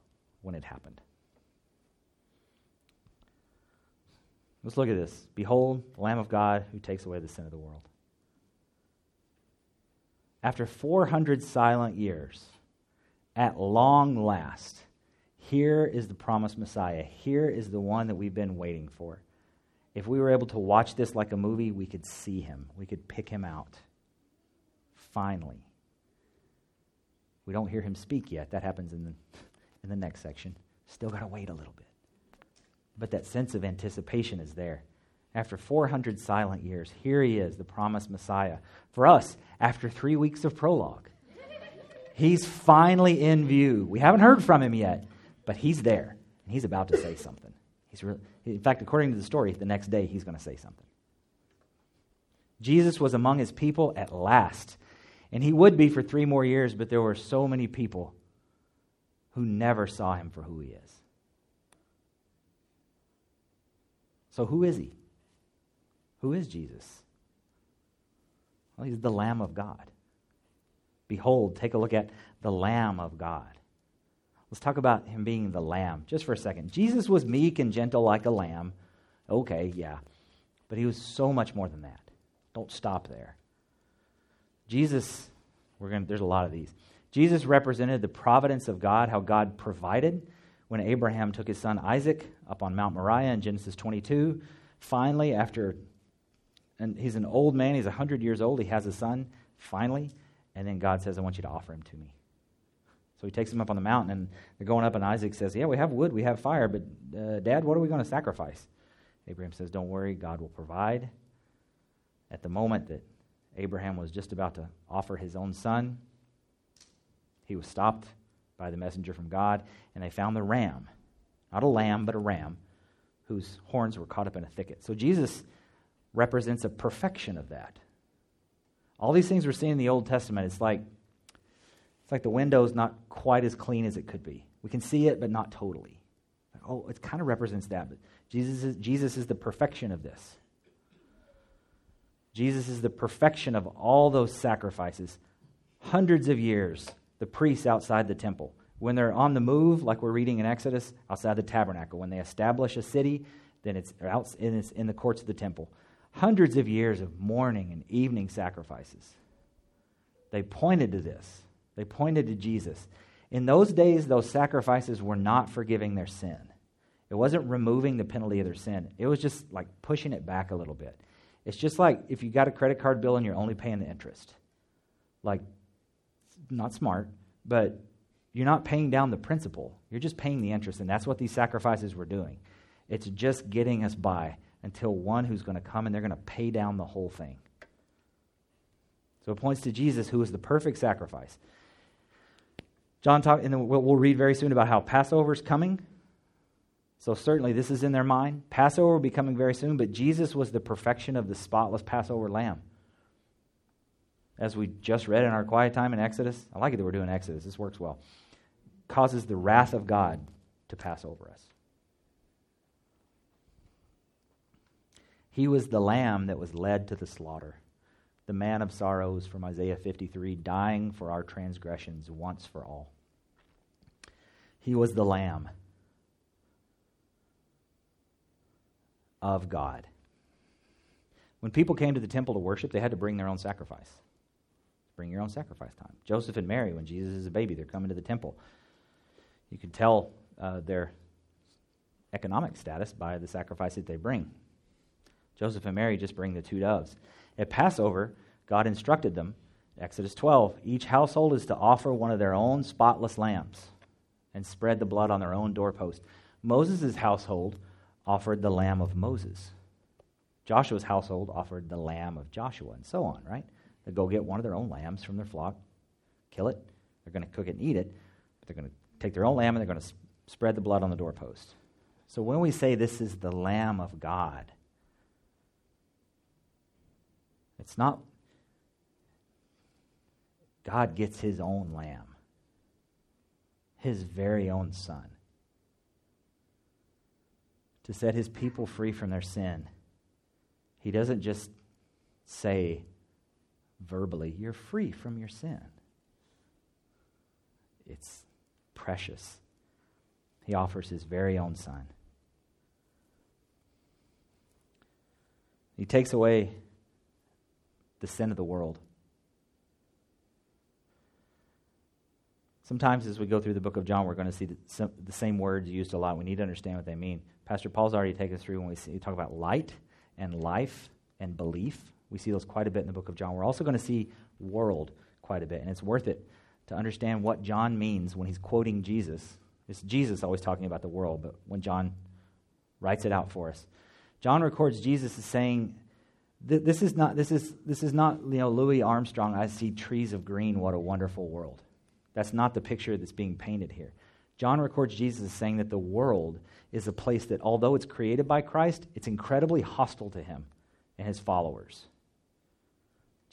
when it happened. Let's look at this. Behold, the Lamb of God who takes away the sin of the world. After 400 silent years, at long last, here is the promised Messiah. Here is the one that we've been waiting for. If we were able to watch this like a movie, we could see him, we could pick him out. Finally. We don't hear him speak yet. That happens in the, in the next section. Still got to wait a little bit. But that sense of anticipation is there. After 400 silent years, here he is, the promised Messiah. For us, after three weeks of prologue, he's finally in view. We haven't heard from him yet, but he's there, and he's about to say something. He's really, in fact, according to the story, the next day he's going to say something. Jesus was among his people at last, and he would be for three more years, but there were so many people who never saw him for who he is. So, who is he? Who is Jesus? Well, he's the Lamb of God. Behold, take a look at the Lamb of God. Let's talk about him being the Lamb just for a second. Jesus was meek and gentle like a lamb. Okay, yeah. But he was so much more than that. Don't stop there. Jesus, we're going to, there's a lot of these. Jesus represented the providence of God, how God provided when Abraham took his son Isaac up on Mount Moriah in Genesis 22. Finally, after, and he's an old man, he's 100 years old, he has a son, finally, and then God says, I want you to offer him to me. So he takes him up on the mountain, and they're going up, and Isaac says, Yeah, we have wood, we have fire, but uh, Dad, what are we going to sacrifice? Abraham says, Don't worry, God will provide. At the moment that Abraham was just about to offer his own son, he was stopped by the messenger from God, and they found the ram. Not a lamb, but a ram, whose horns were caught up in a thicket. So Jesus represents a perfection of that. All these things we're seeing in the Old Testament, it's like it's like the window's not quite as clean as it could be. We can see it, but not totally. Oh, it kind of represents that, but Jesus is, Jesus is the perfection of this. Jesus is the perfection of all those sacrifices. Hundreds of years the priests outside the temple. When they're on the move, like we're reading in Exodus, outside the tabernacle, when they establish a city, then it's, out, it's in the courts of the temple. Hundreds of years of morning and evening sacrifices. They pointed to this, they pointed to Jesus. In those days, those sacrifices were not forgiving their sin. It wasn't removing the penalty of their sin. It was just like pushing it back a little bit. It's just like if you got a credit card bill and you're only paying the interest. Like not smart, but you're not paying down the principal. You're just paying the interest, and that's what these sacrifices were doing. It's just getting us by until one who's going to come and they're going to pay down the whole thing. So it points to Jesus, who is the perfect sacrifice. John talked, and we'll read very soon about how Passover is coming. So certainly this is in their mind. Passover will be coming very soon, but Jesus was the perfection of the spotless Passover lamb as we just read in our quiet time in Exodus, I like it that we're doing Exodus, this works well, causes the wrath of God to pass over us. He was the lamb that was led to the slaughter, the man of sorrows from Isaiah 53, dying for our transgressions once for all. He was the lamb of God. When people came to the temple to worship, they had to bring their own sacrifice. Bring your own sacrifice time. Joseph and Mary, when Jesus is a baby, they're coming to the temple. You can tell uh, their economic status by the sacrifice that they bring. Joseph and Mary just bring the two doves. At Passover, God instructed them, Exodus 12, each household is to offer one of their own spotless lambs and spread the blood on their own doorpost. Moses' household offered the lamb of Moses. Joshua's household offered the lamb of Joshua, and so on, right? They go get one of their own lambs from their flock, kill it. They're going to cook it and eat it. But they're going to take their own lamb and they're going to spread the blood on the doorpost. So when we say this is the Lamb of God, it's not God gets his own lamb, his very own son, to set his people free from their sin. He doesn't just say verbally, You're free from your sin. It's precious. He offers his very own son. He takes away the sin of the world. Sometimes, as we go through the book of John, we're going to see the, same words used a lot. We need to understand what they mean. Pastor Paul's already taken us through when we, see, talk about light and life and belief. We see those quite a bit in the book of John. We're also going to see world quite a bit, and it's worth it to understand what John means when he's quoting Jesus. It's Jesus always talking about the world, but when John writes it out for us, John records Jesus as saying, "This is not this is this is not you know Louis Armstrong. I see trees of green. What a wonderful world." That's not the picture that's being painted here. John records Jesus as saying that the world is a place that, although it's created by Christ, it's incredibly hostile to him and his followers.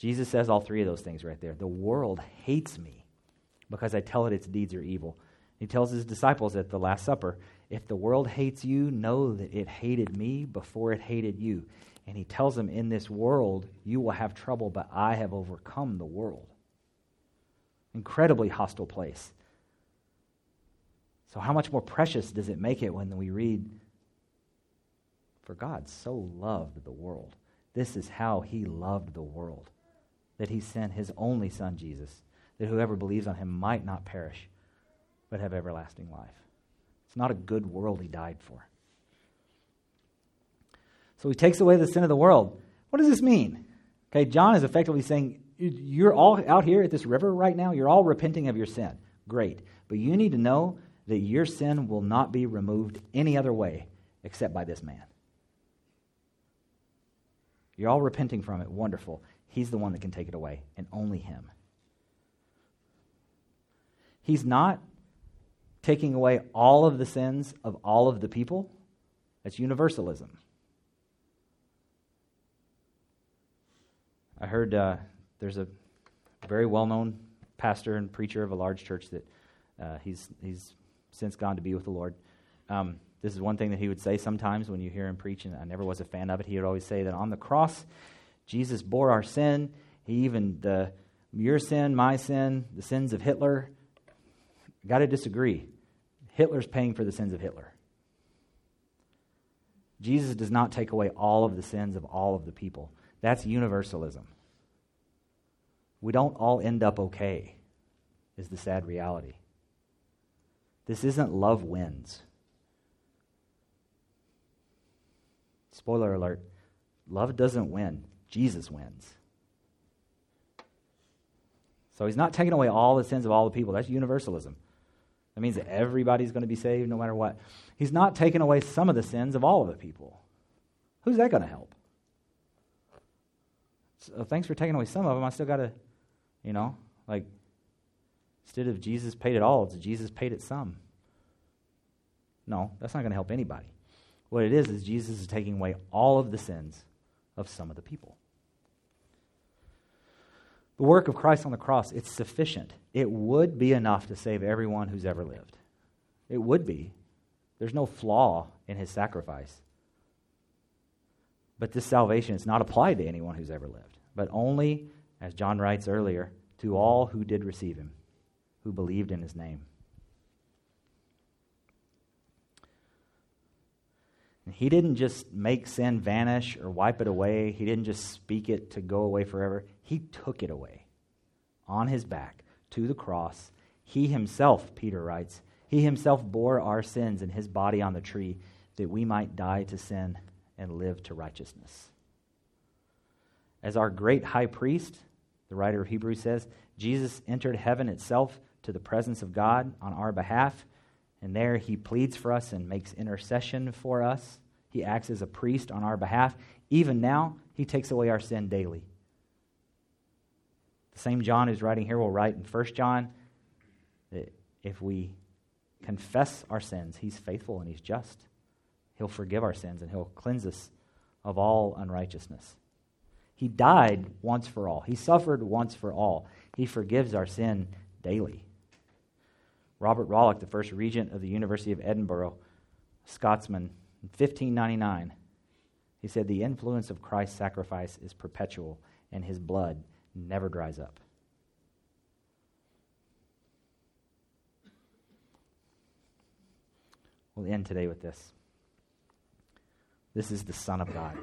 Jesus says all three of those things right there. The world hates me because I tell it its deeds are evil. He tells his disciples at the Last Supper, If the world hates you, know that it hated me before it hated you. And he tells them, In this world, you will have trouble, but I have overcome the world. Incredibly hostile place. So, how much more precious does it make it when we read, For God so loved the world? This is how he loved the world that he sent his only Son, Jesus, that whoever believes on him might not perish, but have everlasting life. It's not a good world he died for. So he takes away the sin of the world. What does this mean? Okay, John is effectively saying, You're all out here at this river right now, you're all repenting of your sin. Great. But you need to know that your sin will not be removed any other way except by this man. You're all repenting from it. Wonderful. He's the one that can take it away, and only Him. He's not taking away all of the sins of all of the people. That's universalism. I heard uh, there's a very well known pastor and preacher of a large church that uh, he's, he's since gone to be with the Lord. Um, this is one thing that he would say sometimes when you hear him preach, and I never was a fan of it. He would always say that on the cross, Jesus bore our sin. He even, the, your sin, my sin, the sins of Hitler. Got to disagree. Hitler's paying for the sins of Hitler. Jesus does not take away all of the sins of all of the people. That's universalism. We don't all end up okay, is the sad reality. This isn't love wins. Spoiler alert love doesn't win. Jesus wins. So he's not taking away all the sins of all the people. That's universalism. That means that everybody's going to be saved no matter what. He's not taking away some of the sins of all of the people. Who's that going to help? So uh, thanks for taking away some of them. I still got to, you know, like, instead of Jesus paid it all, it's Jesus paid it some. No, that's not going to help anybody. What it is, is Jesus is taking away all of the sins of some of the people. The work of Christ on the cross, it's sufficient. It would be enough to save everyone who's ever lived. It would be. There's no flaw in his sacrifice. But this salvation is not applied to anyone who's ever lived, but only, as John writes earlier, to all who did receive him, who believed in his name. He didn't just make sin vanish or wipe it away. He didn't just speak it to go away forever. He took it away on his back to the cross. He himself, Peter writes, he himself bore our sins in his body on the tree that we might die to sin and live to righteousness. As our great high priest, the writer of Hebrews says, Jesus entered heaven itself to the presence of God on our behalf and there he pleads for us and makes intercession for us. He acts as a priest on our behalf. Even now, he takes away our sin daily. Same John who's writing here will write in 1 John that if we confess our sins, he's faithful and he's just. He'll forgive our sins and he'll cleanse us of all unrighteousness. He died once for all, he suffered once for all. He forgives our sin daily. Robert Rollock, the first regent of the University of Edinburgh, Scotsman, in 1599, He said, The influence of Christ's sacrifice is perpetual, and his blood never dries up. We'll end today with this. This is the Son of God.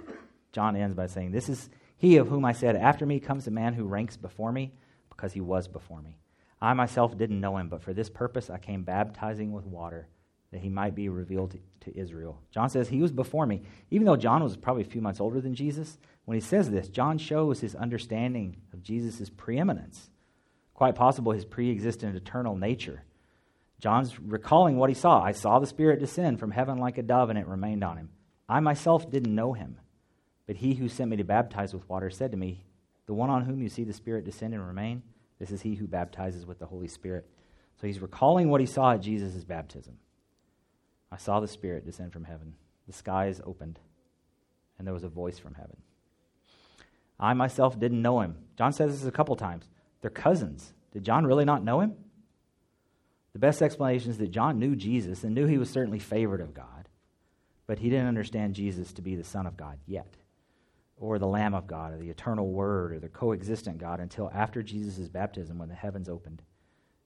John ends by saying, This is he of whom I said, After me comes a man who ranks before me, because he was before me. I myself didn't know him, but for this purpose I came baptizing with water, that he might be revealed to, to, Israel. John says, He was before me. Even though John was probably a few months older than Jesus, when he says this, John shows his understanding of Jesus' preeminence, quite possible his pre existent eternal nature. John's recalling what he saw. I saw the Spirit descend from heaven like a dove, and it remained on him. I myself didn't know him, but he who sent me to baptize with water said to me, The one on whom you see the Spirit descend and remain, this is he who baptizes with the Holy Spirit. So he's recalling what he saw at Jesus' baptism. I saw the Spirit descend from heaven. The skies opened, and there was a voice from heaven. I myself didn't know him. John says this a couple times. They're cousins. Did John really not know him? The best explanation is that John knew Jesus and knew he was certainly favored of God, but he didn't understand Jesus to be the Son of God yet, or the Lamb of God, or the eternal Word, or the coexistent God until after Jesus' baptism when the heavens opened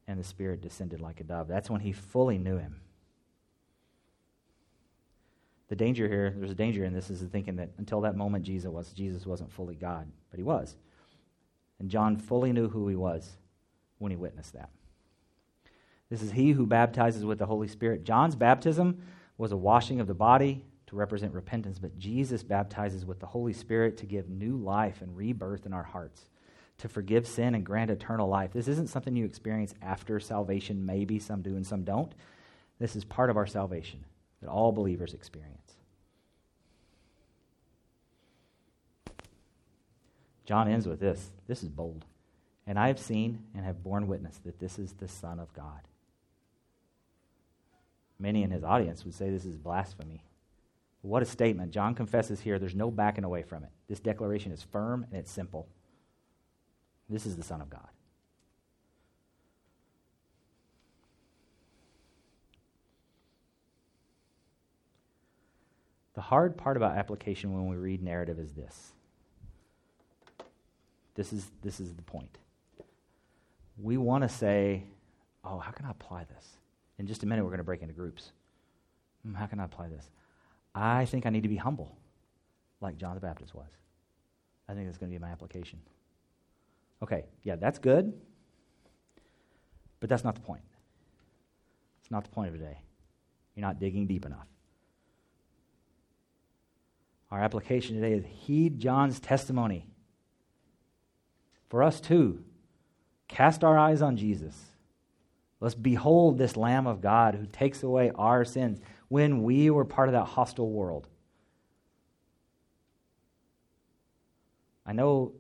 and the Spirit descended like a dove. That's when he fully knew him. The danger here, there's a danger in this, is the thinking that until that moment Jesus was, Jesus wasn't fully God, but he was. And John fully knew who he was when he witnessed that. This is he who baptizes with the Holy Spirit. John's baptism was a washing of the body to represent repentance, but Jesus baptizes with the Holy Spirit to give new life and rebirth in our hearts, to forgive sin and grant eternal life. This isn't something you experience after salvation. Maybe some do and some don't. This is part of our salvation that all believers experience. John ends with this. This is bold. And I have seen and have borne witness that this is the Son of God. Many in his audience would say this is blasphemy. What a statement. John confesses here there's no backing away from it. This declaration is firm and it's simple. This is the Son of God. The hard part about application when we read narrative is this. This is, this is the point. We want to say, oh, how can I apply this? In just a minute, we're going to break into groups. Hmm, how can I apply this? I think I need to be humble, like John the Baptist was. I think that's going to be my application. Okay, yeah, that's good, but that's not the point. It's not the point of today. You're not digging deep enough. Our application today is heed John's testimony. For us too, cast our eyes on Jesus. Let's behold this Lamb of God who takes away our sins when we were part of that hostile world. I know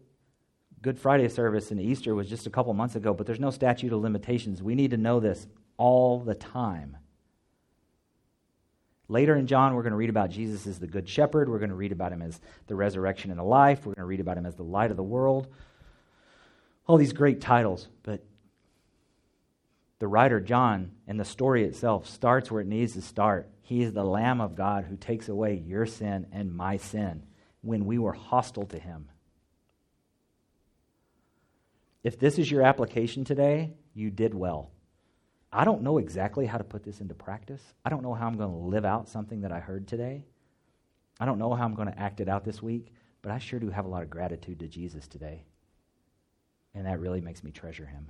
Good Friday service and Easter was just a couple months ago, but there's no statute of limitations. We need to know this all the time. Later in John, we're going to read about Jesus as the Good Shepherd. We're going to read about him as the resurrection and the life. We're going to read about him as the light of the world. All these great titles, but the writer John and the story itself starts where it needs to start. He is the Lamb of God who takes away your sin and my sin when we were hostile to him. If this is your application today, you did well. I don't know exactly how to put this into practice. I don't know how I'm going to live out something that I heard today. I don't know how I'm going to act it out this week, but I sure do have a lot of gratitude to Jesus today. And that really makes me treasure him.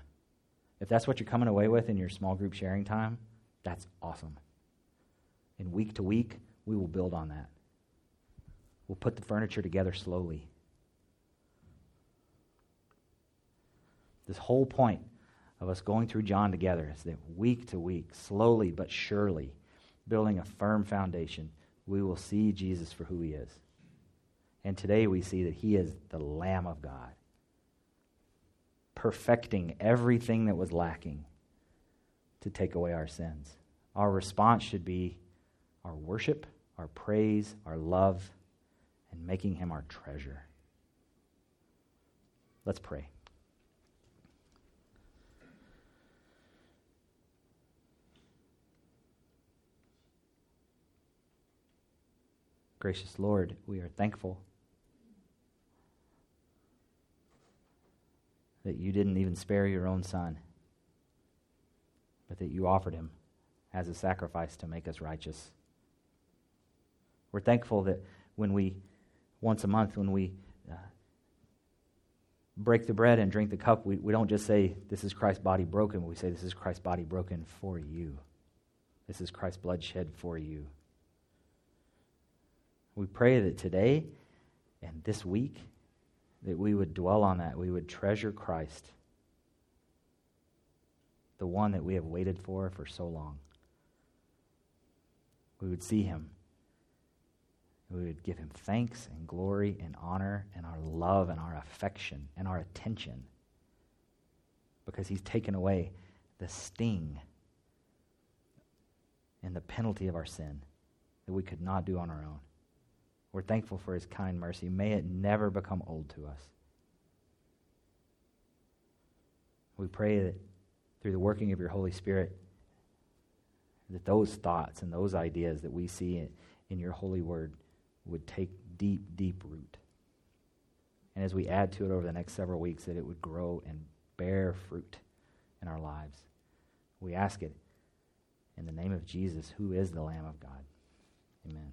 If that's what you're coming away with in your small group sharing time, that's awesome. And week to week, we will build on that. We'll put the furniture together slowly. This whole point of us going through John together is that week to week, slowly but surely, building a firm foundation, we will see Jesus for who he is. And today we see that he is the Lamb of God perfecting everything that was lacking to take away our sins. Our response should be our worship, our praise, our love, and making him our treasure. Let's pray. Gracious Lord, we are thankful that you didn't even spare your own son, but that you offered him as a sacrifice to make us righteous. We're thankful that when we, once a month, when we uh, break the bread and drink the cup, we, we don't just say, This is Christ's body broken, we say, This is Christ's body broken for you. This is Christ's blood shed for you. We pray that today and this week that we would dwell on that. We would treasure Christ, the one that we have waited for for so long. We would see him. We would give him thanks and glory and honor and our love and our affection and our attention because he's taken away the sting and the penalty of our sin that we could not do on our own. We're thankful for his kind mercy. May it never become old to us. We pray that through the working of your Holy Spirit, that those thoughts and those ideas that we see in, in your holy word would take deep, deep root. And as we add to it over the next several weeks, that it would grow and bear fruit in our lives. We ask it in the name of Jesus, who is the Lamb of God. Amen.